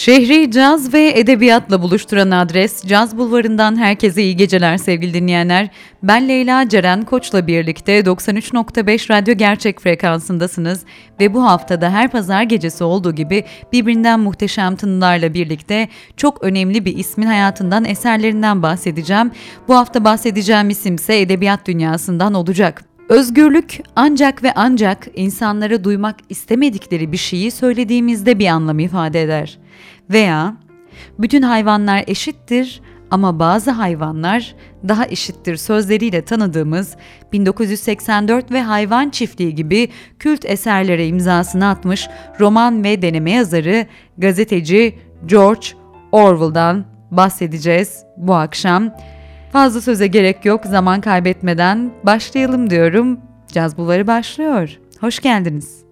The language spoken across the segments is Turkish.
Şehri caz ve edebiyatla buluşturan adres Caz Bulvarı'ndan herkese iyi geceler sevgili dinleyenler. Ben Leyla Ceren Koç'la birlikte 93.5 Radyo Gerçek frekansındasınız ve bu haftada her pazar gecesi olduğu gibi birbirinden muhteşem tınılarla birlikte çok önemli bir ismin hayatından eserlerinden bahsedeceğim. Bu hafta bahsedeceğim isim ise edebiyat dünyasından olacak. Özgürlük ancak ve ancak insanlara duymak istemedikleri bir şeyi söylediğimizde bir anlam ifade eder. Veya bütün hayvanlar eşittir ama bazı hayvanlar daha eşittir sözleriyle tanıdığımız 1984 ve Hayvan Çiftliği gibi kült eserlere imzasını atmış roman ve deneme yazarı, gazeteci George Orwell'dan bahsedeceğiz bu akşam. Fazla söze gerek yok, zaman kaybetmeden başlayalım diyorum. Caz Bulvarı başlıyor. Hoş geldiniz.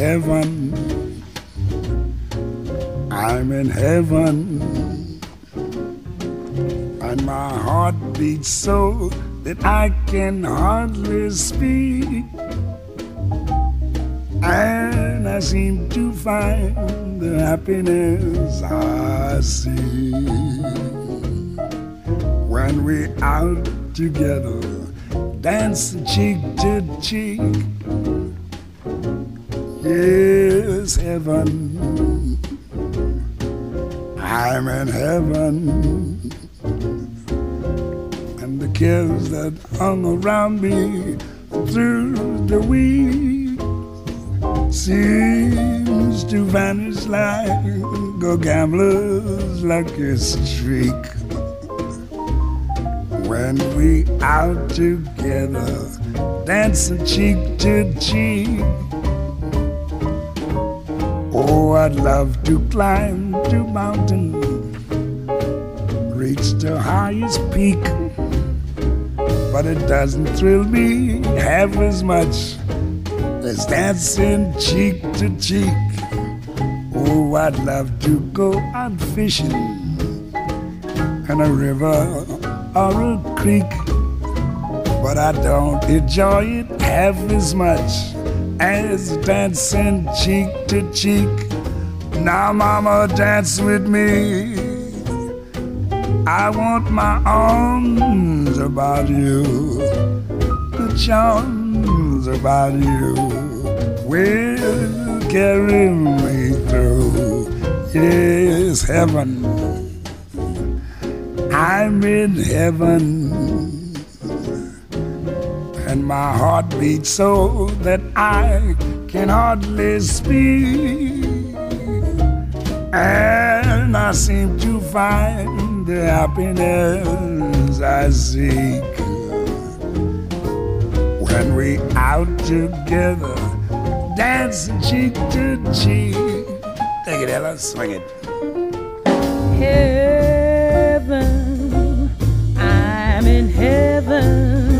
Heaven, I'm in heaven, and my heart beats so that I can hardly speak. And I seem to find the happiness I see when we're out together, dance cheek to cheek. Yes, heaven, I'm in heaven and the cares that hung around me through the week seems to vanish like a gambler's lucky streak. When we out together, dancing cheek to cheek. Oh, I'd love to climb to mountain, reach the highest peak but it doesn't thrill me half as much as dancing cheek to cheek. Oh, I'd love to go out fishing in a river or a creek, but I don't enjoy it half as much as dancing cheek to cheek. Now, Mama, dance with me. I want my arms about you, the charms about you will carry me through. Yes, heaven. I'm in heaven, and my heart beats so that I can hardly speak, and I seem to find the happiness I seek. When we out together, dancing cheek to cheek. Take it, Ella, swing it. Heaven, I'm in heaven,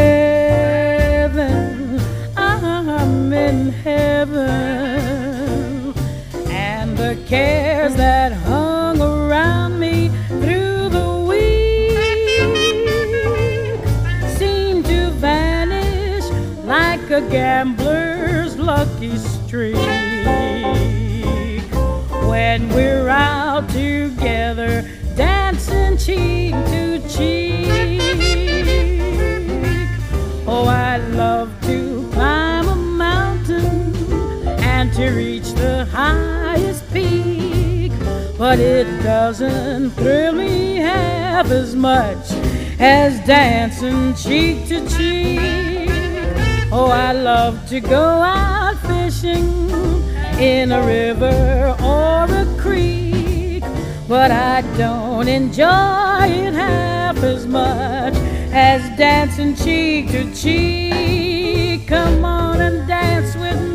cares that hung around me through the week seemed to vanish like a gambler's lucky streak. When we're out together, dancing cheek to cheek. Oh, I love to climb a mountain and to but it doesn't thrill me half as much as dancing cheek to cheek. Oh, I love to go out fishing in a river or a creek, but I don't enjoy it half as much as dancing cheek to cheek. Come on and dance with me.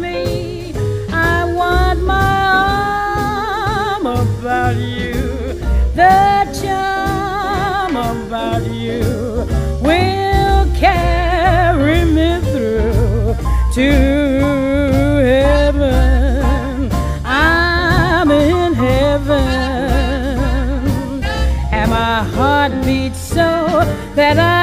The charm about you will carry me through to heaven. I'm in heaven, and my heart beats so that I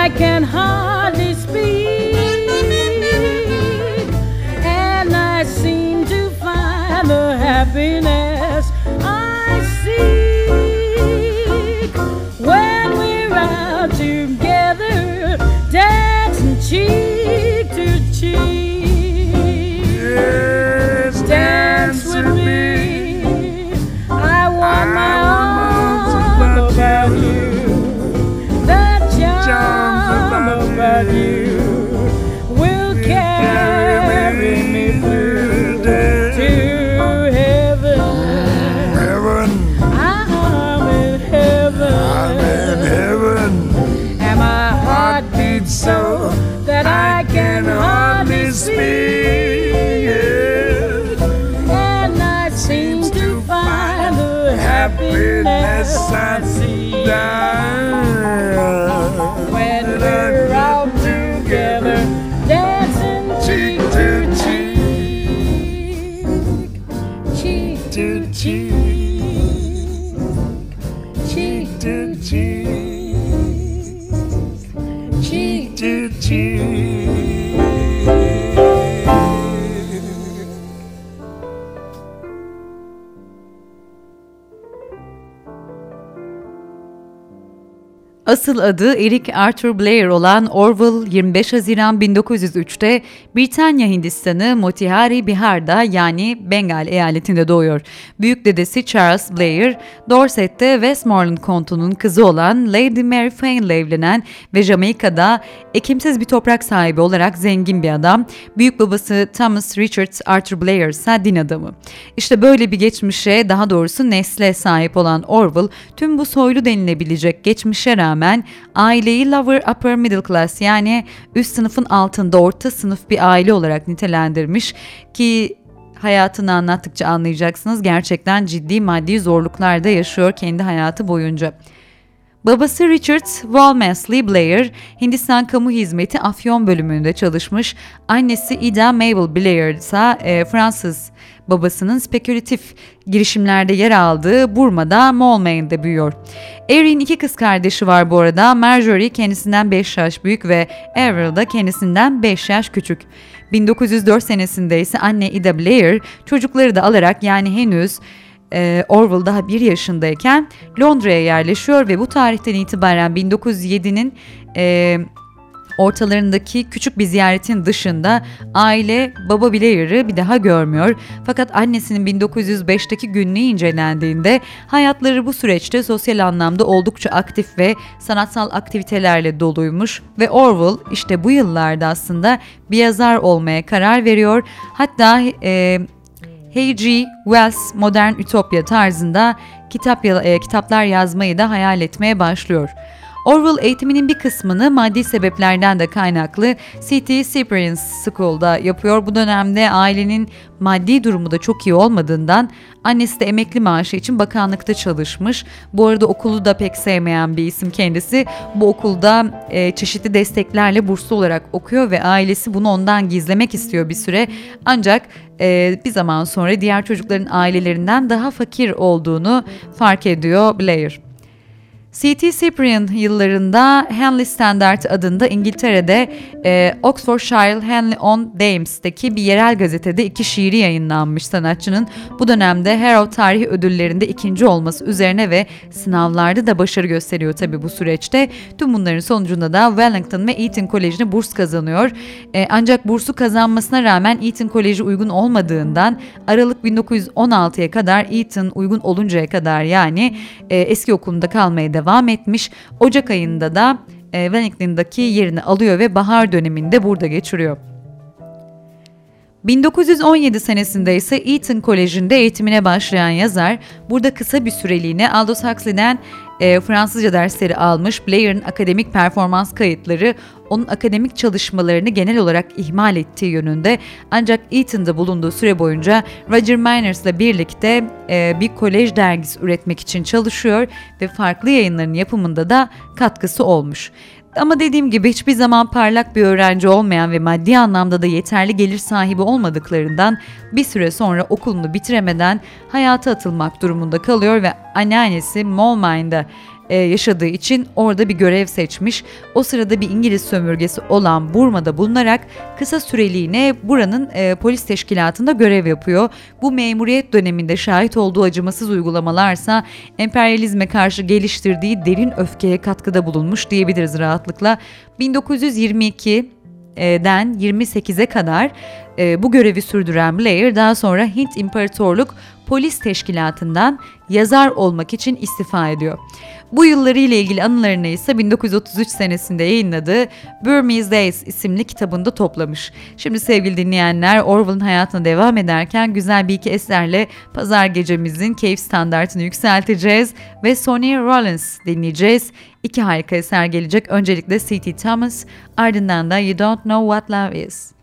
side, side. Asıl adı Eric Arthur Blair olan Orwell 25 Haziran 1903'te Britanya Hindistanı Motihari Bihar'da yani Bengal eyaletinde doğuyor. Büyük dedesi Charles Blair, Dorset'te Westmoreland kontunun kızı olan Lady Mary Fane ile evlenen ve Jamaika'da ekimsiz bir toprak sahibi olarak zengin bir adam. Büyük babası Thomas Richard Arthur Blair ise din adamı. İşte böyle bir geçmişe daha doğrusu nesle sahip olan Orwell tüm bu soylu denilebilecek geçmişe rağmen aileyi lower upper middle class yani üst sınıfın altında orta sınıf bir aile olarak nitelendirmiş ki hayatını anlattıkça anlayacaksınız gerçekten ciddi maddi zorluklarda yaşıyor kendi hayatı boyunca. Babası Richard Walmesley Blair, Hindistan Kamu Hizmeti Afyon bölümünde çalışmış. Annesi Ida Mabel Blair ise e, Fransız babasının spekülatif girişimlerde yer aldığı Burma'da Moulmein'de büyüyor. Eric'in iki kız kardeşi var bu arada. Marjorie kendisinden 5 yaş büyük ve Avril da kendisinden 5 yaş küçük. 1904 senesinde ise anne Ida Blair çocukları da alarak yani henüz e, Orwell daha bir yaşındayken Londra'ya yerleşiyor ve bu tarihten itibaren 1907'nin e, ortalarındaki küçük bir ziyaretin dışında aile baba Blair'ı bir daha görmüyor. Fakat annesinin 1905'teki günlüğü incelendiğinde hayatları bu süreçte sosyal anlamda oldukça aktif ve sanatsal aktivitelerle doluymuş ve Orwell işte bu yıllarda aslında bir yazar olmaya karar veriyor. Hatta e, H.G. Wells modern ütopya tarzında kitap e, kitaplar yazmayı da hayal etmeye başlıyor. Orwell eğitiminin bir kısmını maddi sebeplerden de kaynaklı City Cyprian School'da yapıyor. Bu dönemde ailenin maddi durumu da çok iyi olmadığından annesi de emekli maaşı için bakanlıkta çalışmış. Bu arada okulu da pek sevmeyen bir isim kendisi. Bu okulda e, çeşitli desteklerle burslu olarak okuyor ve ailesi bunu ondan gizlemek istiyor bir süre. Ancak e, bir zaman sonra diğer çocukların ailelerinden daha fakir olduğunu fark ediyor Blair. C.T. Cyprian yıllarında Henley Standard adında İngiltere'de e, Oxfordshire Henley on Thames'teki bir yerel gazetede iki şiiri yayınlanmış sanatçının bu dönemde Harrow Tarih Ödülleri'nde ikinci olması üzerine ve sınavlarda da başarı gösteriyor tabi bu süreçte. Tüm bunların sonucunda da Wellington ve Eton Koleji'ne burs kazanıyor. E, ancak bursu kazanmasına rağmen Eton Koleji uygun olmadığından Aralık 1916'ya kadar Eton uygun oluncaya kadar yani e, eski okulunda kalmaya devam devam etmiş. Ocak ayında da e, Wellington'daki yerini alıyor ve bahar döneminde burada geçiriyor. 1917 senesinde ise Eton Koleji'nde eğitimine başlayan yazar, burada kısa bir süreliğine Aldous Huxley'den e, Fransızca dersleri almış. Blair'ın akademik performans kayıtları onun akademik çalışmalarını genel olarak ihmal ettiği yönünde. Ancak Eton'da bulunduğu süre boyunca Roger Miners'la birlikte e, bir kolej dergisi üretmek için çalışıyor ve farklı yayınların yapımında da katkısı olmuş. Ama dediğim gibi hiçbir zaman parlak bir öğrenci olmayan ve maddi anlamda da yeterli gelir sahibi olmadıklarından bir süre sonra okulunu bitiremeden hayata atılmak durumunda kalıyor ve anneannesi Moulmeine'da e, yaşadığı için orada bir görev seçmiş. O sırada bir İngiliz sömürgesi olan Burma'da bulunarak kısa süreliğine buranın e, polis teşkilatında görev yapıyor. Bu memuriyet döneminde şahit olduğu acımasız uygulamalarsa emperyalizme karşı geliştirdiği derin öfkeye katkıda bulunmuş diyebiliriz rahatlıkla. 1922 den 28'e kadar e, bu görevi sürdüren Blair daha sonra Hint İmparatorluk Polis Teşkilatı'ndan yazar olmak için istifa ediyor. Bu yılları ile ilgili anılarını ise 1933 senesinde yayınladığı Burmese Days isimli kitabında toplamış. Şimdi sevgili dinleyenler Orwell'ın hayatına devam ederken güzel bir iki eserle pazar gecemizin keyif standartını yükselteceğiz ve Sonny Rollins dinleyeceğiz. İki harika eser gelecek. Öncelikle C.T. Thomas, ardından da You Don't Know What Love Is.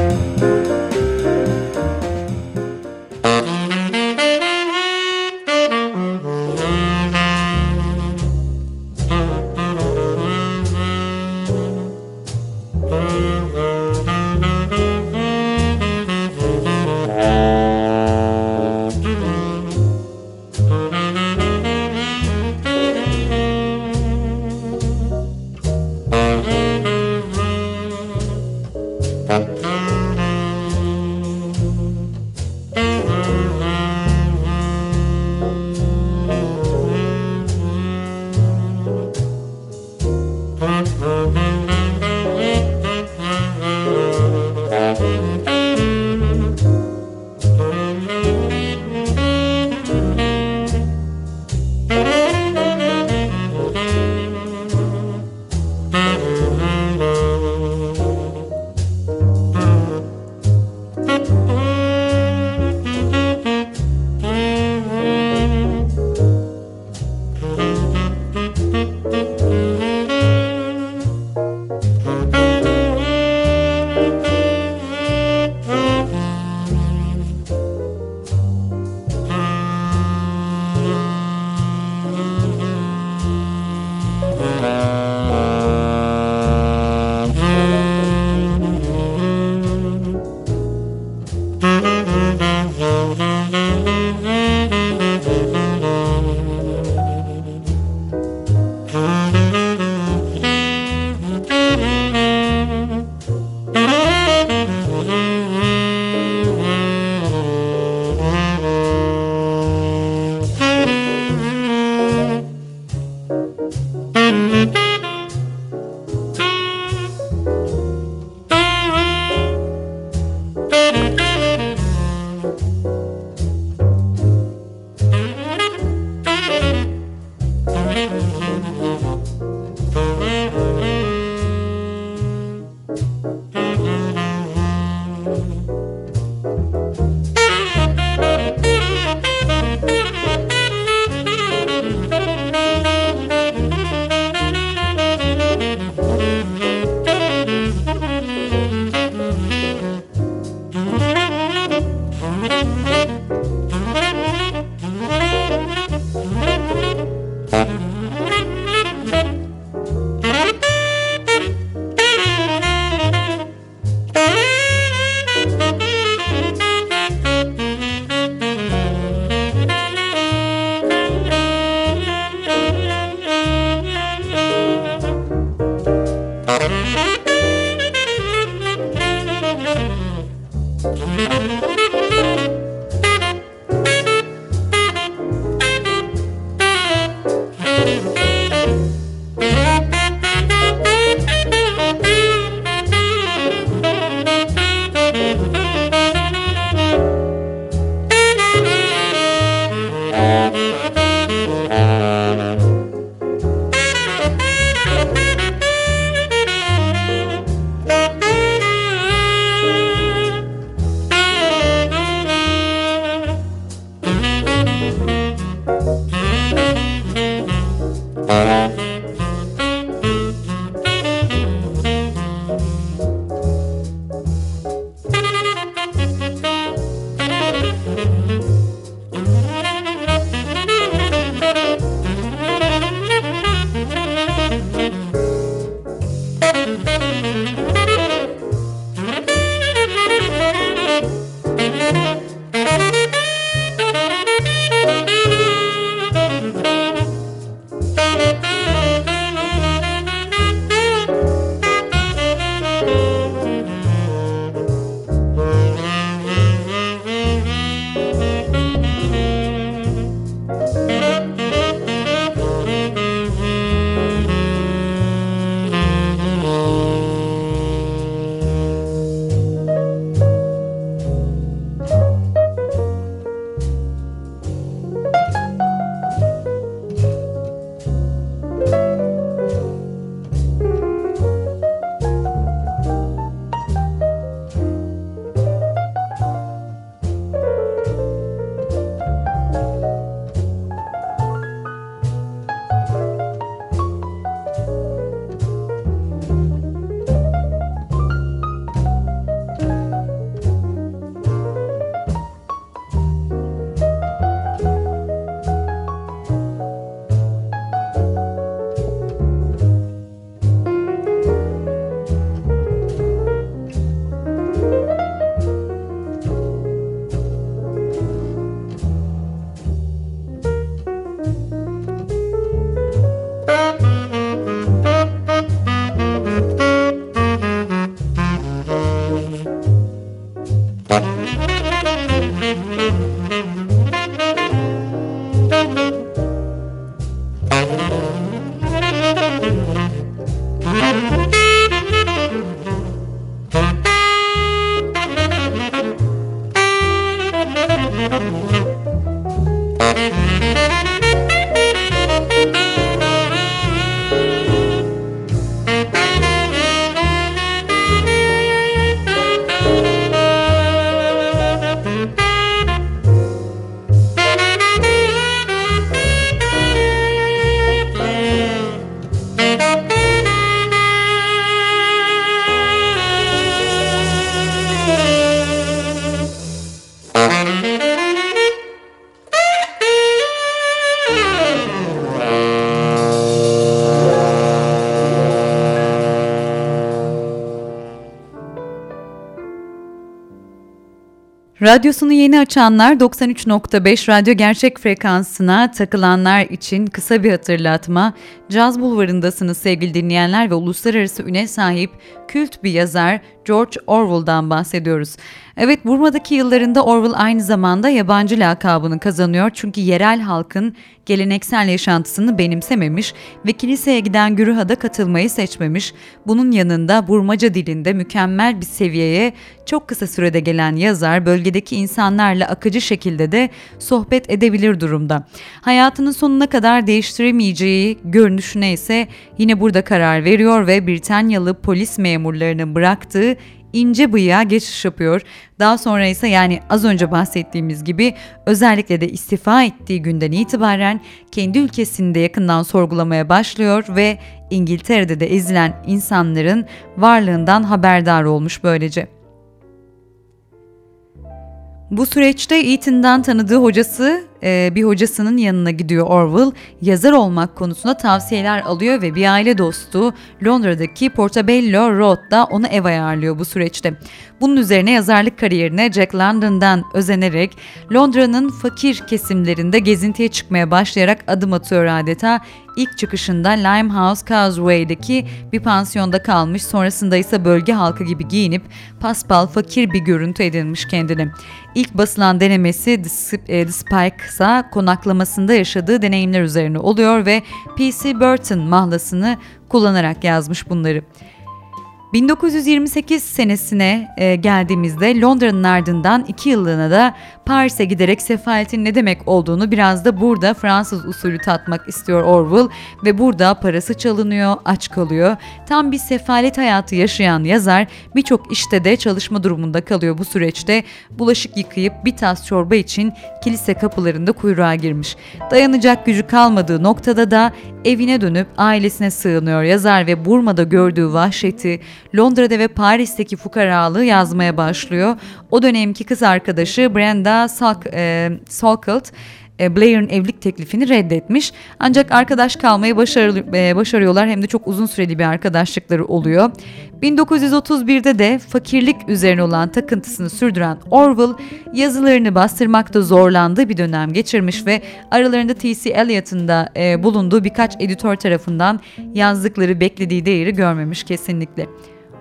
Radyosunu yeni açanlar 93.5 radyo gerçek frekansına takılanlar için kısa bir hatırlatma. Caz Bulvarı'ndasınız sevgili dinleyenler ve uluslararası üne sahip kült bir yazar George Orwell'dan bahsediyoruz. Evet Burma'daki yıllarında Orwell aynı zamanda yabancı lakabını kazanıyor çünkü yerel halkın geleneksel yaşantısını benimsememiş ve kiliseye giden güruha da katılmayı seçmemiş. Bunun yanında Burmaca dilinde mükemmel bir seviyeye çok kısa sürede gelen yazar bölgedeki insanlarla akıcı şekilde de sohbet edebilir durumda. Hayatının sonuna kadar değiştiremeyeceği görünüşüne ise yine burada karar veriyor ve Britanyalı polis memurlarının bıraktığı ince bıyığa geçiş yapıyor. Daha sonra ise yani az önce bahsettiğimiz gibi özellikle de istifa ettiği günden itibaren kendi ülkesinde yakından sorgulamaya başlıyor ve İngiltere'de de ezilen insanların varlığından haberdar olmuş böylece. Bu süreçte Eton'dan tanıdığı hocası e, bir hocasının yanına gidiyor Orwell. Yazar olmak konusunda tavsiyeler alıyor ve bir aile dostu Londra'daki Portobello Road'da onu ev ayarlıyor bu süreçte. Bunun üzerine yazarlık kariyerine Jack London'dan özenerek Londra'nın fakir kesimlerinde gezintiye çıkmaya başlayarak adım atıyor adeta. İlk çıkışında Limehouse Causeway'deki bir pansiyonda kalmış, sonrasında ise bölge halkı gibi giyinip paspal fakir bir görüntü edinmiş kendini. İlk basılan denemesi The, e, Spike ise konaklamasında yaşadığı deneyimler üzerine oluyor ve P.C. Burton mahlasını kullanarak yazmış bunları. 1928 senesine e, geldiğimizde Londra'nın ardından iki yıllığına da Paris'e giderek sefaletin ne demek olduğunu biraz da burada Fransız usulü tatmak istiyor Orwell ve burada parası çalınıyor, aç kalıyor. Tam bir sefalet hayatı yaşayan yazar birçok işte de çalışma durumunda kalıyor bu süreçte. Bulaşık yıkayıp bir tas çorba için kilise kapılarında kuyruğa girmiş. Dayanacak gücü kalmadığı noktada da evine dönüp ailesine sığınıyor yazar ve Burma'da gördüğü vahşeti, Londra'da ve Paris'teki fukaralığı yazmaya başlıyor. O dönemki kız arkadaşı Brenda Salk, e, Salkelt e, Blair'ın evlilik teklifini reddetmiş. Ancak arkadaş kalmayı başarı, e, başarıyorlar hem de çok uzun süreli bir arkadaşlıkları oluyor. 1931'de de fakirlik üzerine olan takıntısını sürdüren Orwell yazılarını bastırmakta zorlandığı bir dönem geçirmiş ve aralarında T.C. Eliot'ın da e, bulunduğu birkaç editör tarafından yazdıkları beklediği değeri görmemiş kesinlikle.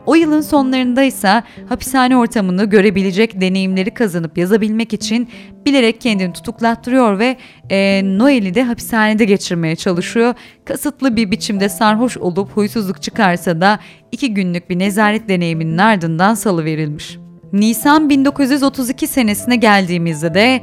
O yılın sonlarında ise hapishane ortamını görebilecek deneyimleri kazanıp yazabilmek için bilerek kendini tutuklattırıyor ve e, Noel'i de hapishanede geçirmeye çalışıyor. Kasıtlı bir biçimde sarhoş olup huysuzluk çıkarsa da iki günlük bir nezaret deneyiminin ardından salıverilmiş. Nisan 1932 senesine geldiğimizde de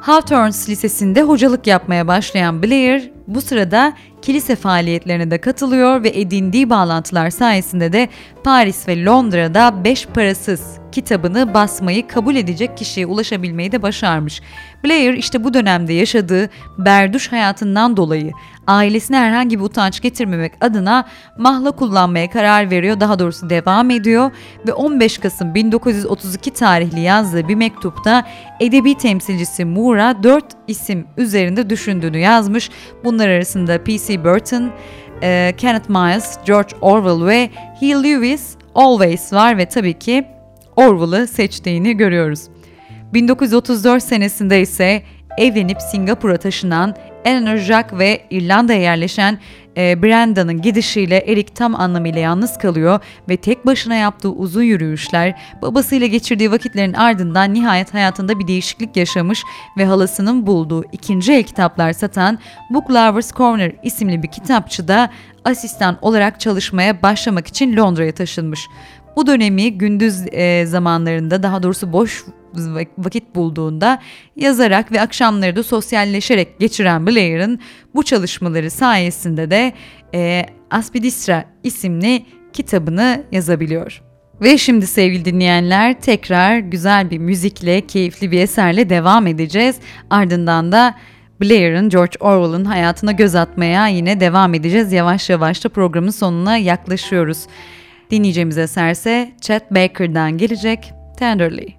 Hawthorne Lisesi'nde hocalık yapmaya başlayan Blair bu sırada kilise faaliyetlerine de katılıyor ve edindiği bağlantılar sayesinde de Paris ve Londra'da beş parasız kitabını basmayı kabul edecek kişiye ulaşabilmeyi de başarmış. Blair işte bu dönemde yaşadığı berduş hayatından dolayı ailesine herhangi bir utanç getirmemek adına mahla kullanmaya karar veriyor. Daha doğrusu devam ediyor ve 15 Kasım 1932 tarihli yazdığı bir mektupta edebi temsilcisi Moore'a 4 isim üzerinde düşündüğünü yazmış. Bunlar arasında P.C. Burton, e, Kenneth Miles, George Orwell ve Huey Lewis Always var ve tabii ki Orwell'ı seçtiğini görüyoruz. 1934 senesinde ise evlenip Singapur'a taşınan Eleanor Jack ve İrlanda'ya yerleşen e, Brenda'nın gidişiyle Eric tam anlamıyla yalnız kalıyor ve tek başına yaptığı uzun yürüyüşler, babasıyla geçirdiği vakitlerin ardından nihayet hayatında bir değişiklik yaşamış ve halasının bulduğu ikinci el kitaplar satan Book Lovers Corner isimli bir kitapçıda asistan olarak çalışmaya başlamak için Londra'ya taşınmış. Bu dönemi gündüz e, zamanlarında daha doğrusu boş vakit bulduğunda yazarak ve akşamları da sosyalleşerek geçiren Blair'ın bu çalışmaları sayesinde de e, Aspidistra isimli kitabını yazabiliyor. Ve şimdi sevgili dinleyenler tekrar güzel bir müzikle, keyifli bir eserle devam edeceğiz. Ardından da Blair'ın, George Orwell'ın hayatına göz atmaya yine devam edeceğiz. Yavaş yavaş da programın sonuna yaklaşıyoruz. Dinleyeceğimiz eserse Chet Baker'dan gelecek Tenderly.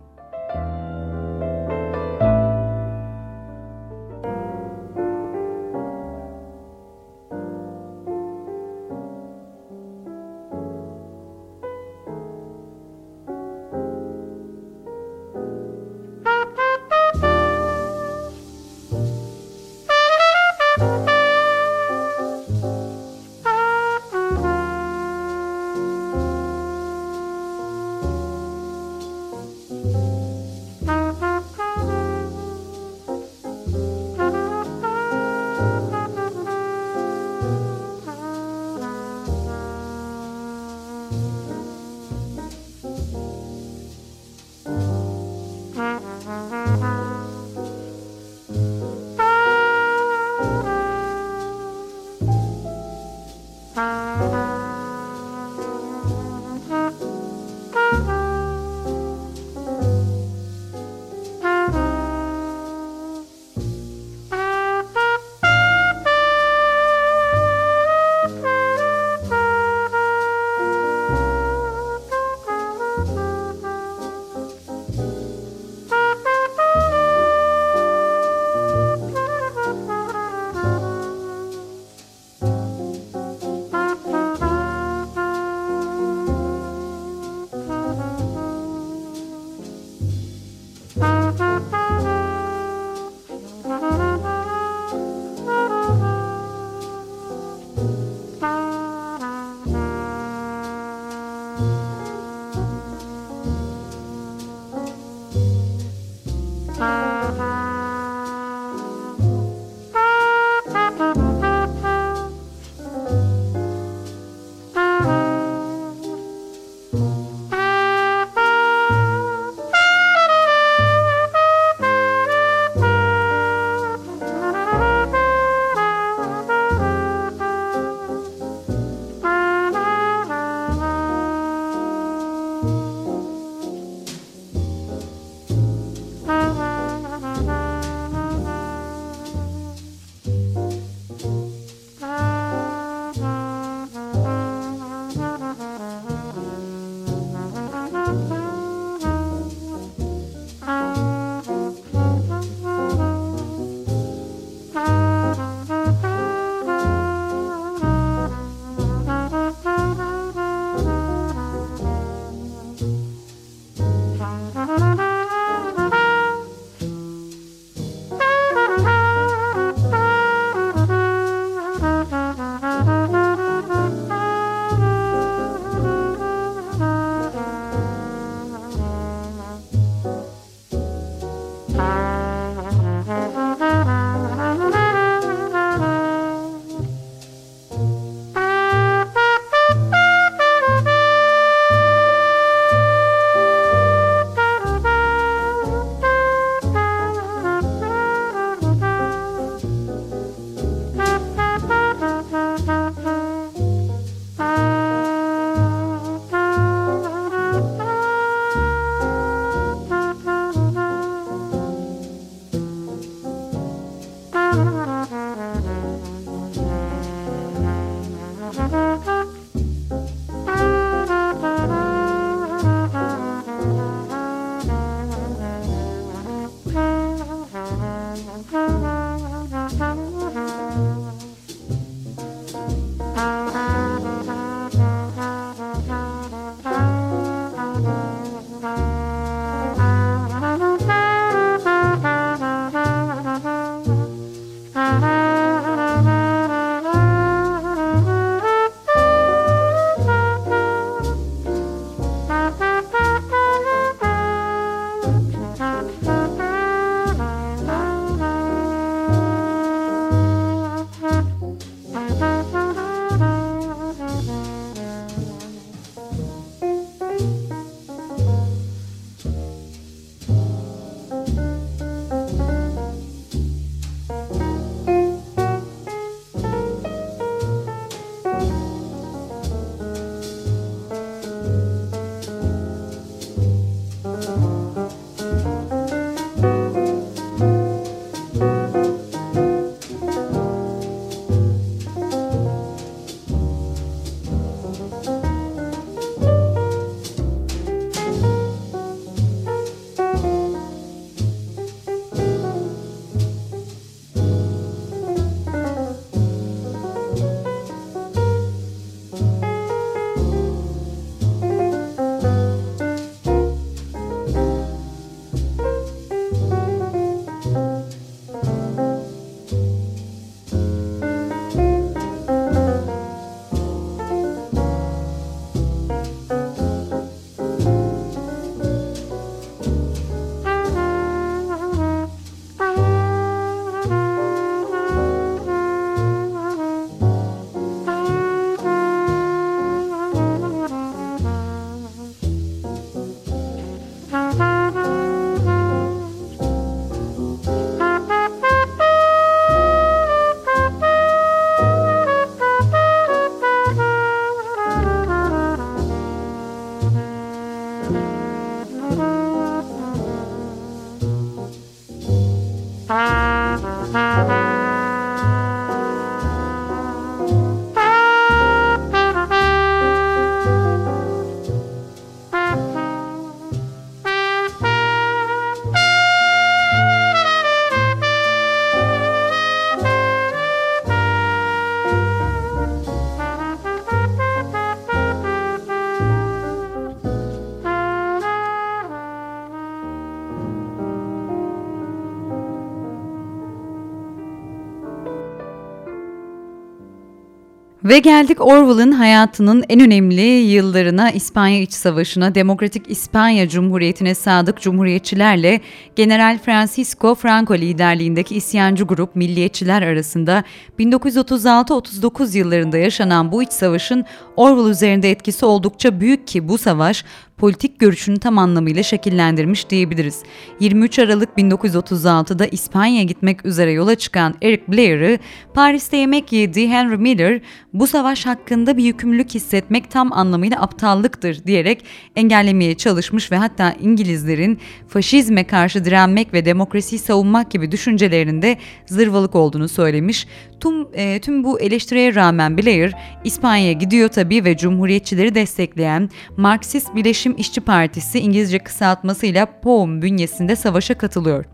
Ve geldik Orwell'ın hayatının en önemli yıllarına, İspanya İç Savaşı'na, Demokratik İspanya Cumhuriyeti'ne sadık cumhuriyetçilerle General Francisco Franco liderliğindeki isyancı grup milliyetçiler arasında 1936-39 yıllarında yaşanan bu iç savaşın Orwell üzerinde etkisi oldukça büyük ki bu savaş politik görüşünü tam anlamıyla şekillendirmiş diyebiliriz. 23 Aralık 1936'da İspanya'ya gitmek üzere yola çıkan Eric Blair'ı Paris'te yemek yediği Henry Miller bu savaş hakkında bir yükümlülük hissetmek tam anlamıyla aptallıktır diyerek engellemeye çalışmış ve hatta İngilizlerin faşizme karşı direnmek ve demokrasiyi savunmak gibi düşüncelerinde zırvalık olduğunu söylemiş. Tüm, e, tüm bu eleştiriye rağmen Blair İspanya'ya gidiyor tabii ve Cumhuriyetçileri destekleyen Marksist Birleşim İşçi Partisi İngilizce kısaltmasıyla POUM bünyesinde savaşa katılıyor.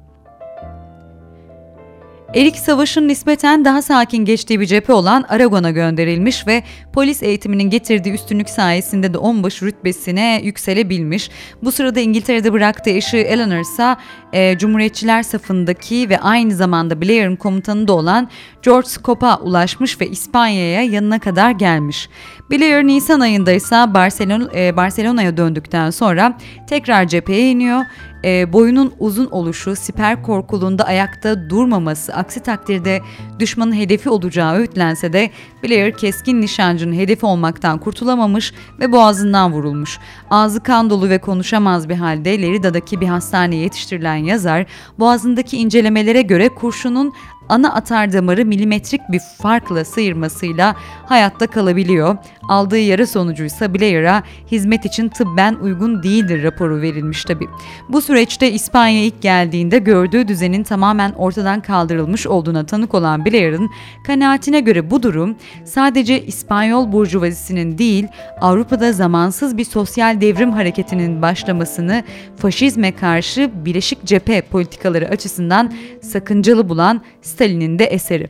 Erik savaşın nispeten daha sakin geçtiği bir cephe olan Aragon'a gönderilmiş ve polis eğitiminin getirdiği üstünlük sayesinde de onbaşı rütbesine yükselebilmiş. Bu sırada İngiltere'de bıraktığı eşi Eleanor ise e, Cumhuriyetçiler safındaki ve aynı zamanda Blair'ın komutanı da olan George Scope'a ulaşmış ve İspanya'ya yanına kadar gelmiş. Blair Nisan ayında ise Barcelona, e, Barcelona'ya döndükten sonra tekrar cepheye iniyor. E, boyunun uzun oluşu, siper korkuluğunda ayakta durmaması, aksi takdirde düşmanın hedefi olacağı öğütlense de Blair keskin nişancının hedefi olmaktan kurtulamamış ve boğazından vurulmuş. Ağzı kan dolu ve konuşamaz bir halde Lerida'daki bir hastaneye yetiştirilen yazar, boğazındaki incelemelere göre kurşunun ana atar damarı milimetrik bir farkla sıyırmasıyla hayatta kalabiliyor. Aldığı yara sonucuysa Blair'a hizmet için tıbben uygun değildir raporu verilmiş tabi. Bu süreçte İspanya ilk geldiğinde gördüğü düzenin tamamen ortadan kaldırılmış olduğuna tanık olan Blair'ın kanaatine göre bu durum sadece İspanyol burjuvazisinin değil Avrupa'da zamansız bir sosyal devrim hareketinin başlamasını faşizme karşı Birleşik Cephe politikaları açısından sakıncalı bulan Stalin'in de eseri.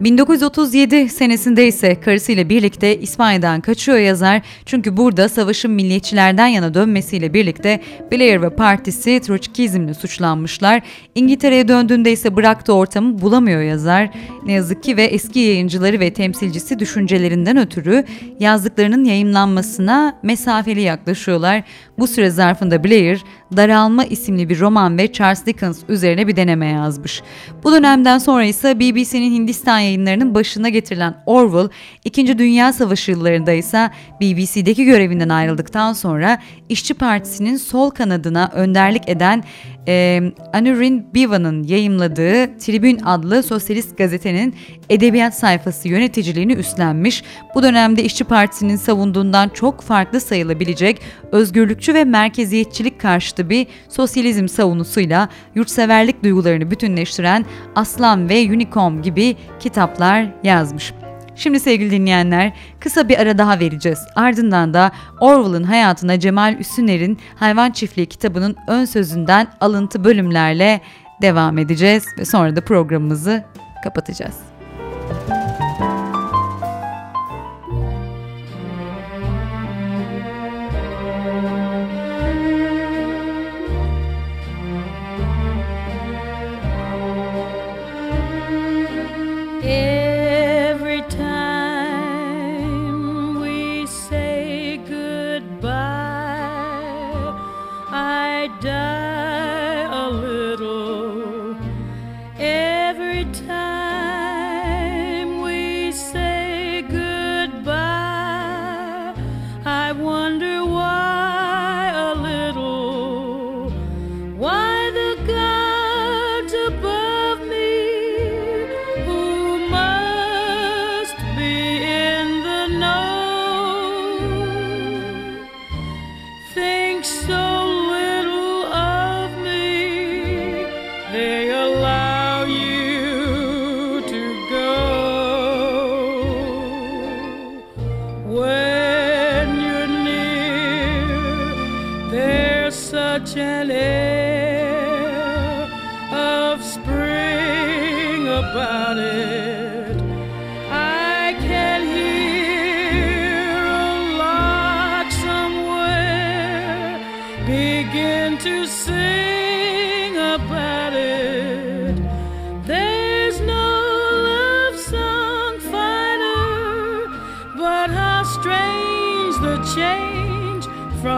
1937 senesinde ise karısıyla birlikte İspanya'dan kaçıyor yazar çünkü burada savaşın milliyetçilerden yana dönmesiyle birlikte Blair ve partisi Troçkizmle suçlanmışlar. İngiltere'ye döndüğünde ise bıraktığı ortamı bulamıyor yazar. Ne yazık ki ve eski yayıncıları ve temsilcisi düşüncelerinden ötürü yazdıklarının yayımlanmasına mesafeli yaklaşıyorlar. Bu süre zarfında Blair, Daralma isimli bir roman ve Charles Dickens üzerine bir deneme yazmış. Bu dönemden sonra ise BBC'nin Hindistan yayınlarının başına getirilen Orwell, İkinci Dünya Savaşı yıllarında ise BBC'deki görevinden ayrıldıktan sonra İşçi Partisi'nin sol kanadına önderlik eden e, Anurin Biva'nın yayımladığı Tribün adlı sosyalist gazetenin edebiyat sayfası yöneticiliğini üstlenmiş. Bu dönemde İşçi Partisi'nin savunduğundan çok farklı sayılabilecek özgürlükçü ve merkeziyetçilik karşıtı bir sosyalizm savunusuyla yurtseverlik duygularını bütünleştiren Aslan ve Unicorn gibi kitaplar yazmış. Şimdi sevgili dinleyenler kısa bir ara daha vereceğiz. Ardından da Orwell'ın hayatına Cemal Üsüner'in Hayvan Çiftliği kitabının ön sözünden alıntı bölümlerle devam edeceğiz ve sonra da programımızı kapatacağız.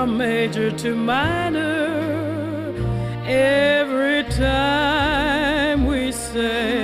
Major to minor. Every time we say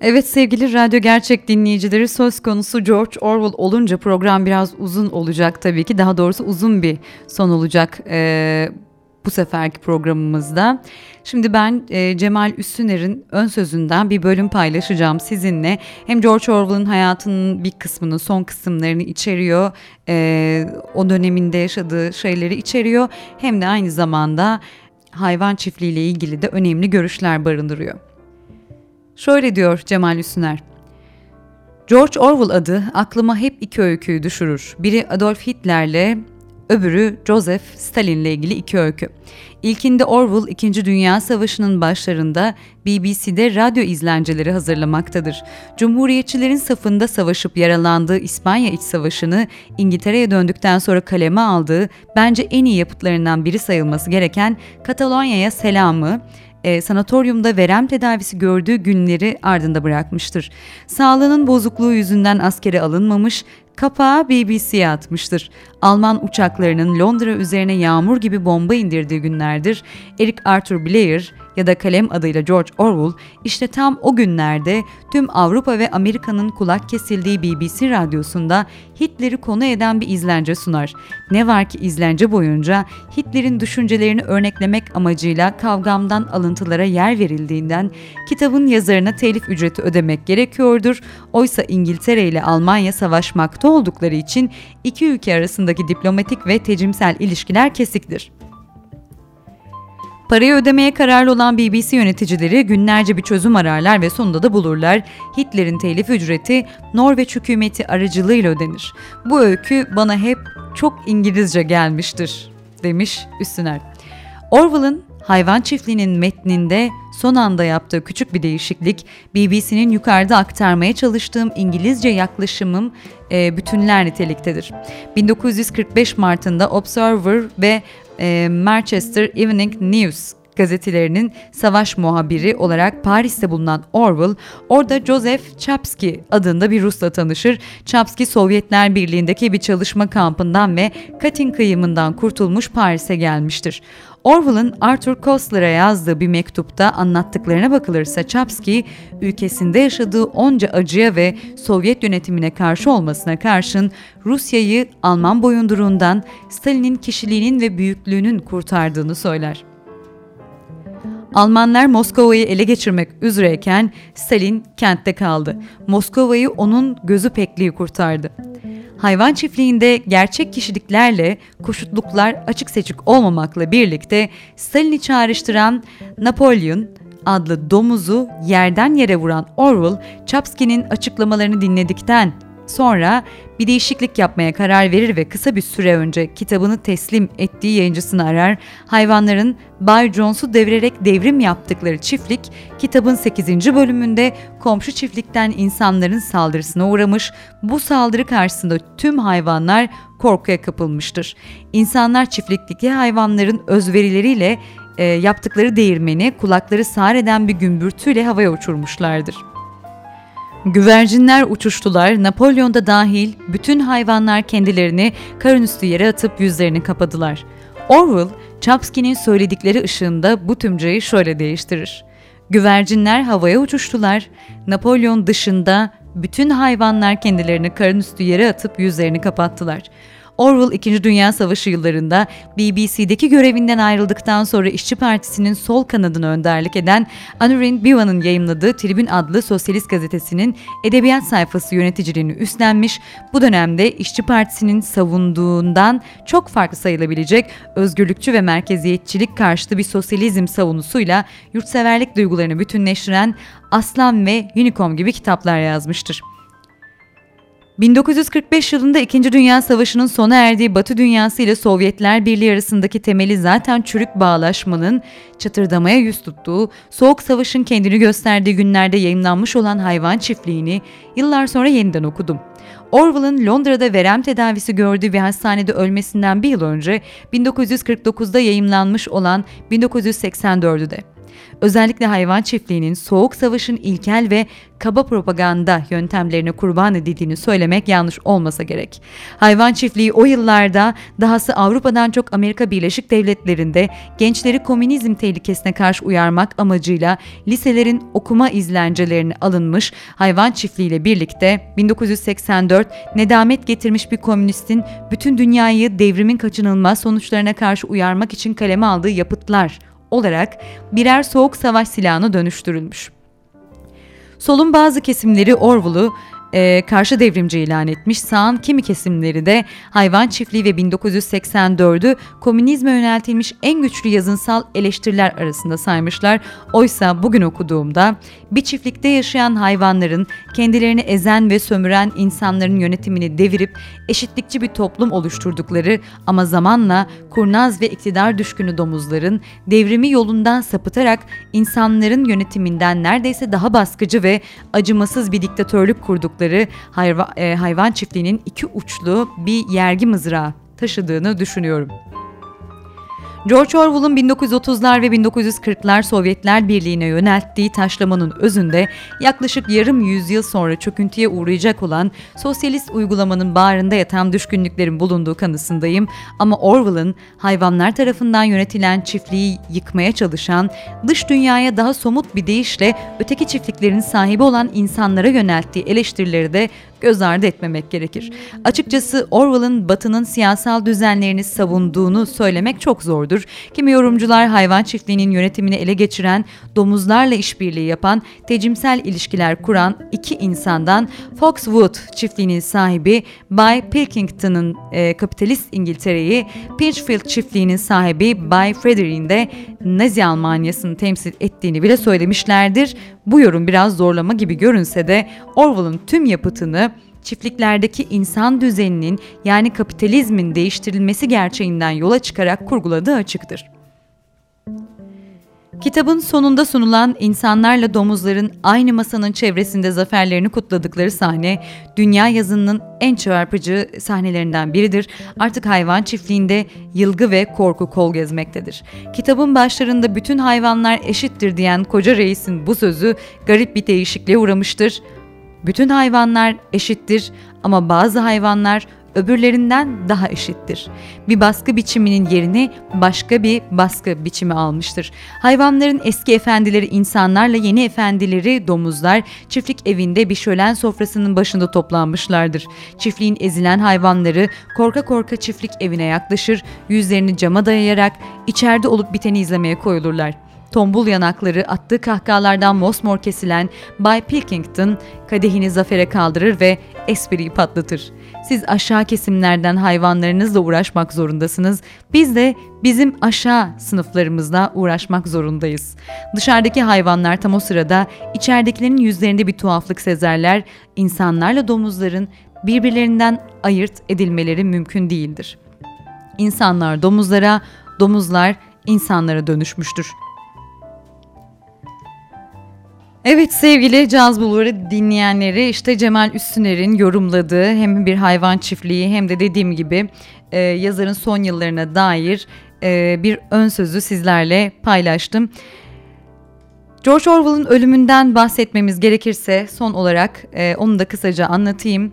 Evet sevgili radyo gerçek dinleyicileri söz konusu George Orwell olunca program biraz uzun olacak tabii ki. Daha doğrusu uzun bir son olacak e, bu seferki programımızda. Şimdi ben e, Cemal Üstüner'in ön sözünden bir bölüm paylaşacağım sizinle. Hem George Orwell'ın hayatının bir kısmını, son kısımlarını içeriyor. E, o döneminde yaşadığı şeyleri içeriyor. Hem de aynı zamanda hayvan çiftliği ile ilgili de önemli görüşler barındırıyor. Şöyle diyor Cemal Üstüner. George Orwell adı aklıma hep iki öyküyü düşürür. Biri Adolf Hitler'le, öbürü Joseph Stalin'le ilgili iki öykü. İlkinde Orwell 2. Dünya Savaşı'nın başlarında BBC'de radyo izlenceleri hazırlamaktadır. Cumhuriyetçilerin safında savaşıp yaralandığı İspanya İç Savaşı'nı İngiltere'ye döndükten sonra kaleme aldığı bence en iyi yapıtlarından biri sayılması gereken Katalonya'ya selamı, e, sanatoryumda verem tedavisi gördüğü günleri ardında bırakmıştır. Sağlığının bozukluğu yüzünden askere alınmamış, kapağı BBC'ye atmıştır. Alman uçaklarının Londra üzerine yağmur gibi bomba indirdiği günlerdir. Eric Arthur Blair ya da kalem adıyla George Orwell işte tam o günlerde tüm Avrupa ve Amerika'nın kulak kesildiği BBC radyosunda Hitler'i konu eden bir izlence sunar. Ne var ki izlence boyunca Hitler'in düşüncelerini örneklemek amacıyla kavgamdan alıntılara yer verildiğinden kitabın yazarına telif ücreti ödemek gerekiyordur. Oysa İngiltere ile Almanya savaşmakta oldukları için iki ülke arasındaki diplomatik ve tecimsel ilişkiler kesiktir. Parayı ödemeye kararlı olan BBC yöneticileri günlerce bir çözüm ararlar ve sonunda da bulurlar. Hitler'in telif ücreti Norveç hükümeti aracılığıyla ödenir. Bu öykü bana hep çok İngilizce gelmiştir, demiş Üstüner. Orwell'ın Hayvan Çiftliği'nin metninde son anda yaptığı küçük bir değişiklik, BBC'nin yukarıda aktarmaya çalıştığım İngilizce yaklaşımım e, bütünler niteliktedir. 1945 Mart'ında Observer ve e, Manchester Evening News gazetelerinin savaş muhabiri olarak Paris'te bulunan Orwell, orada Joseph Chapsky adında bir Rus'la tanışır. Chapsky, Sovyetler Birliği'ndeki bir çalışma kampından ve Katyn kıyımından kurtulmuş Paris'e gelmiştir. Orwell'ın Arthur Koestler'a yazdığı bir mektupta anlattıklarına bakılırsa Chapsky, ülkesinde yaşadığı onca acıya ve Sovyet yönetimine karşı olmasına karşın Rusya'yı Alman boyunduruğundan Stalin'in kişiliğinin ve büyüklüğünün kurtardığını söyler. Almanlar Moskova'yı ele geçirmek üzereyken Stalin kentte kaldı. Moskova'yı onun gözü pekliği kurtardı. Hayvan çiftliğinde gerçek kişiliklerle koşutluklar açık seçik olmamakla birlikte Stalin'i çağrıştıran Napolyon adlı domuzu yerden yere vuran Orwell, Chapsky'nin açıklamalarını dinledikten sonra bir değişiklik yapmaya karar verir ve kısa bir süre önce kitabını teslim ettiği yayıncısını arar. Hayvanların Bay Jones'u devirerek devrim yaptıkları çiftlik kitabın 8. bölümünde komşu çiftlikten insanların saldırısına uğramış. Bu saldırı karşısında tüm hayvanlar korkuya kapılmıştır. İnsanlar çiftlikteki hayvanların özverileriyle e, yaptıkları değirmeni kulakları sağır eden bir gümbürtüyle havaya uçurmuşlardır. Güvercinler uçuştular, Napolyon da dahil bütün hayvanlar kendilerini karın üstü yere atıp yüzlerini kapadılar. Orwell, Chomsky'nin söyledikleri ışığında bu tümceyi şöyle değiştirir. Güvercinler havaya uçuştular, Napolyon dışında bütün hayvanlar kendilerini karın üstü yere atıp yüzlerini kapattılar. Orwell 2. Dünya Savaşı yıllarında BBC'deki görevinden ayrıldıktan sonra İşçi Partisi'nin sol kanadını önderlik eden Anurin Biva'nın yayımladığı Tribün adlı sosyalist gazetesinin edebiyat sayfası yöneticiliğini üstlenmiş, bu dönemde İşçi Partisi'nin savunduğundan çok farklı sayılabilecek özgürlükçü ve merkeziyetçilik karşıtı bir sosyalizm savunusuyla yurtseverlik duygularını bütünleştiren Aslan ve Unicorn gibi kitaplar yazmıştır. 1945 yılında 2. Dünya Savaşı'nın sona erdiği Batı dünyası ile Sovyetler Birliği arasındaki temeli zaten çürük bağlaşmanın çatırdamaya yüz tuttuğu, Soğuk Savaş'ın kendini gösterdiği günlerde yayınlanmış olan Hayvan Çiftliği'ni yıllar sonra yeniden okudum. Orwell'ın Londra'da verem tedavisi gördüğü bir hastanede ölmesinden bir yıl önce 1949'da yayımlanmış olan 1984'ü de. Özellikle hayvan çiftliğinin soğuk savaşın ilkel ve kaba propaganda yöntemlerine kurban edildiğini söylemek yanlış olmasa gerek. Hayvan çiftliği o yıllarda dahası Avrupa'dan çok Amerika Birleşik Devletleri'nde gençleri komünizm tehlikesine karşı uyarmak amacıyla liselerin okuma izlencelerini alınmış hayvan çiftliği ile birlikte 1984 nedamet getirmiş bir komünistin bütün dünyayı devrimin kaçınılmaz sonuçlarına karşı uyarmak için kaleme aldığı yapıtlar olarak birer soğuk savaş silahına dönüştürülmüş. Solun bazı kesimleri Orwell'u e, karşı devrimci ilan etmiş. Sağın kimi kesimleri de hayvan çiftliği ve 1984'ü komünizme yöneltilmiş en güçlü yazınsal eleştiriler arasında saymışlar. Oysa bugün okuduğumda bir çiftlikte yaşayan hayvanların kendilerini ezen ve sömüren insanların yönetimini devirip eşitlikçi bir toplum oluşturdukları ama zamanla kurnaz ve iktidar düşkünü domuzların devrimi yolundan sapıtarak insanların yönetiminden neredeyse daha baskıcı ve acımasız bir diktatörlük kurdukları hayva, e, hayvan çiftliğinin iki uçlu bir yergi mızrağı taşıdığını düşünüyorum. George Orwell'ın 1930'lar ve 1940'lar Sovyetler Birliği'ne yönelttiği taşlamanın özünde yaklaşık yarım yüzyıl sonra çöküntüye uğrayacak olan sosyalist uygulamanın bağrında yatan düşkünlüklerin bulunduğu kanısındayım. Ama Orwell'ın hayvanlar tarafından yönetilen çiftliği yıkmaya çalışan, dış dünyaya daha somut bir deyişle öteki çiftliklerin sahibi olan insanlara yönelttiği eleştirileri de göz ardı etmemek gerekir. Açıkçası Orwell'ın Batı'nın siyasal düzenlerini savunduğunu söylemek çok zordur. Kimi yorumcular hayvan çiftliğinin yönetimini ele geçiren, domuzlarla işbirliği yapan, tecimsel ilişkiler kuran iki insandan Foxwood çiftliğinin sahibi Bay Pilkington'ın e, kapitalist İngiltere'yi, Pinchfield çiftliğinin sahibi Bay Frederick'in de Nazi Almanyası'nı temsil ettiğini bile söylemişlerdir. Bu yorum biraz zorlama gibi görünse de Orwell'ın tüm yapıtını çiftliklerdeki insan düzeninin yani kapitalizmin değiştirilmesi gerçeğinden yola çıkarak kurguladığı açıktır. Kitabın sonunda sunulan insanlarla domuzların aynı masanın çevresinde zaferlerini kutladıkları sahne dünya yazınının en çarpıcı sahnelerinden biridir. Artık hayvan çiftliğinde yılgı ve korku kol gezmektedir. Kitabın başlarında bütün hayvanlar eşittir diyen koca reisin bu sözü garip bir değişikliğe uğramıştır. Bütün hayvanlar eşittir ama bazı hayvanlar öbürlerinden daha eşittir. Bir baskı biçiminin yerini başka bir baskı biçimi almıştır. Hayvanların eski efendileri insanlarla yeni efendileri domuzlar çiftlik evinde bir şölen sofrasının başında toplanmışlardır. Çiftliğin ezilen hayvanları korka korka çiftlik evine yaklaşır, yüzlerini cama dayayarak içeride olup biteni izlemeye koyulurlar. Tombul yanakları attığı kahkahalardan mosmor kesilen Bay Pilkington kadehini zafere kaldırır ve espriyi patlatır. Siz aşağı kesimlerden hayvanlarınızla uğraşmak zorundasınız. Biz de bizim aşağı sınıflarımızla uğraşmak zorundayız. Dışarıdaki hayvanlar tam o sırada içeridekilerin yüzlerinde bir tuhaflık sezerler. İnsanlarla domuzların birbirlerinden ayırt edilmeleri mümkün değildir. İnsanlar domuzlara, domuzlar insanlara dönüşmüştür. Evet sevgili Caz Bulvarı dinleyenleri işte Cemal Üstüner'in yorumladığı hem bir hayvan çiftliği hem de dediğim gibi e, yazarın son yıllarına dair e, bir ön sözü sizlerle paylaştım. George Orwell'ın ölümünden bahsetmemiz gerekirse son olarak e, onu da kısaca anlatayım.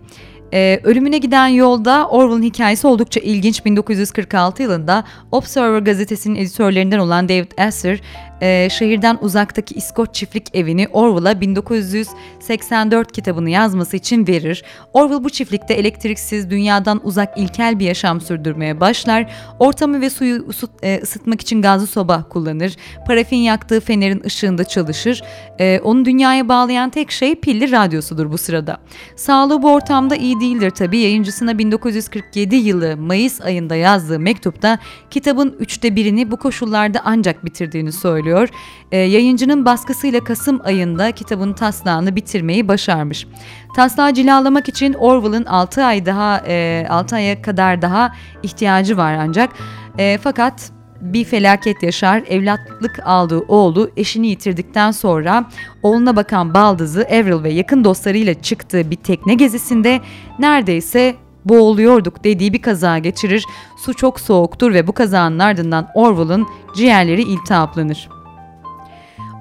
Ee, ölümüne giden yolda Orwell'ın hikayesi oldukça ilginç. 1946 yılında Observer gazetesinin editörlerinden olan David Asser e, şehirden uzaktaki İskoç çiftlik evini Orwell'a 1984 kitabını yazması için verir. Orwell bu çiftlikte elektriksiz, dünyadan uzak ilkel bir yaşam sürdürmeye başlar. Ortamı ve suyu e, ısıtmak için gazlı soba kullanır. Parafin yaktığı fenerin ışığında çalışır. E, onu dünyaya bağlayan tek şey pilli radyosudur bu sırada. Sağlığı bu ortamda iyi değildir tabii. Yayıncısına 1947 yılı Mayıs ayında yazdığı mektupta kitabın üçte birini bu koşullarda ancak bitirdiğini söylüyor. E, yayıncının baskısıyla Kasım ayında kitabın taslağını bitirmeyi başarmış. Taslağı cilalamak için Orwell'ın 6 ay daha e, 6 aya kadar daha ihtiyacı var ancak e, fakat bir felaket yaşar. Evlatlık aldığı oğlu eşini yitirdikten sonra oğluna bakan baldızı Avril ve yakın dostlarıyla çıktığı bir tekne gezisinde neredeyse boğuluyorduk dediği bir kaza geçirir. Su çok soğuktur ve bu kazanın ardından Orwell'ın ciğerleri iltihaplanır.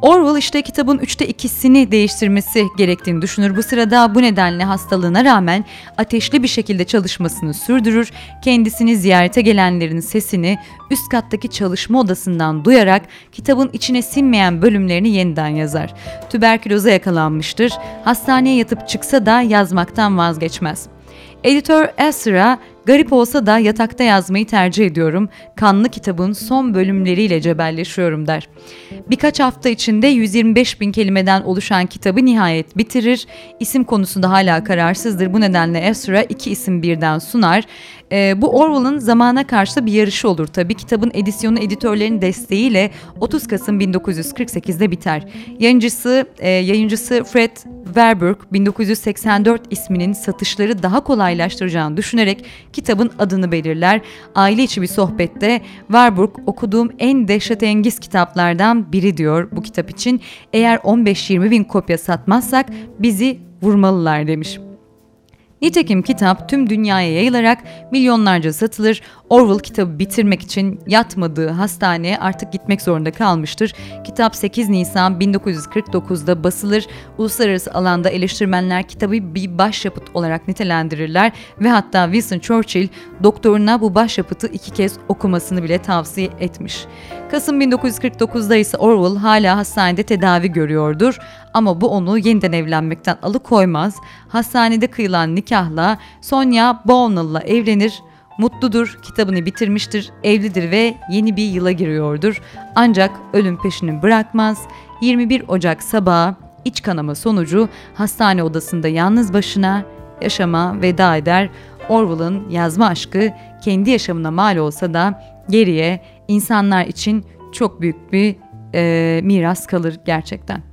Orwell işte kitabın üçte ikisini değiştirmesi gerektiğini düşünür. Bu sırada bu nedenle hastalığına rağmen ateşli bir şekilde çalışmasını sürdürür. Kendisini ziyarete gelenlerin sesini üst kattaki çalışma odasından duyarak kitabın içine sinmeyen bölümlerini yeniden yazar. Tüberküloza yakalanmıştır. Hastaneye yatıp çıksa da yazmaktan vazgeçmez. Editör Ezra Garip olsa da yatakta yazmayı tercih ediyorum. Kanlı kitabın son bölümleriyle cebelleşiyorum der. Birkaç hafta içinde 125 bin kelimeden oluşan kitabı nihayet bitirir. İsim konusunda hala kararsızdır. Bu nedenle Ezra iki isim birden sunar. E, bu Orwell'ın zamana karşı bir yarışı olur tabi. Kitabın edisyonu editörlerin desteğiyle 30 Kasım 1948'de biter. Yayıncısı, e, yayıncısı Fred Warburg 1984 isminin satışları daha kolaylaştıracağını düşünerek kitabın adını belirler. Aile içi bir sohbette Warburg okuduğum en dehşetengiz kitaplardan biri diyor bu kitap için. Eğer 15-20 bin kopya satmazsak bizi vurmalılar demiş. Nitekim kitap tüm dünyaya yayılarak milyonlarca satılır. Orwell kitabı bitirmek için yatmadığı hastaneye artık gitmek zorunda kalmıştır. Kitap 8 Nisan 1949'da basılır. Uluslararası alanda eleştirmenler kitabı bir başyapıt olarak nitelendirirler ve hatta Winston Churchill doktoruna bu başyapıtı iki kez okumasını bile tavsiye etmiş. Kasım 1949'da ise Orwell hala hastanede tedavi görüyordur ama bu onu yeniden evlenmekten alıkoymaz. Hastanede kıyılan nikahla Sonya Bownell'la evlenir. Mutludur, kitabını bitirmiştir, evlidir ve yeni bir yıla giriyordur. Ancak ölüm peşini bırakmaz. 21 Ocak sabahı iç kanama sonucu hastane odasında yalnız başına yaşama veda eder. Orwell'ın yazma aşkı kendi yaşamına mal olsa da geriye insanlar için çok büyük bir e, miras kalır gerçekten.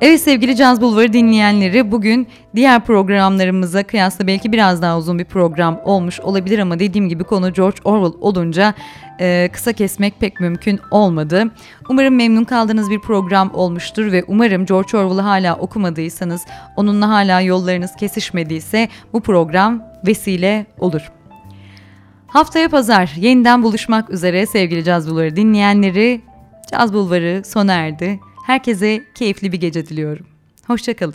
Evet sevgili Caz Bulvarı dinleyenleri bugün diğer programlarımıza kıyasla belki biraz daha uzun bir program olmuş olabilir ama dediğim gibi konu George Orwell olunca e, kısa kesmek pek mümkün olmadı. Umarım memnun kaldığınız bir program olmuştur ve umarım George Orwell'ı hala okumadıysanız, onunla hala yollarınız kesişmediyse bu program vesile olur. Haftaya pazar yeniden buluşmak üzere sevgili Caz Bulvarı dinleyenleri. Caz Bulvarı sona erdi. Herkese keyifli bir gece diliyorum. Hoşçakalın.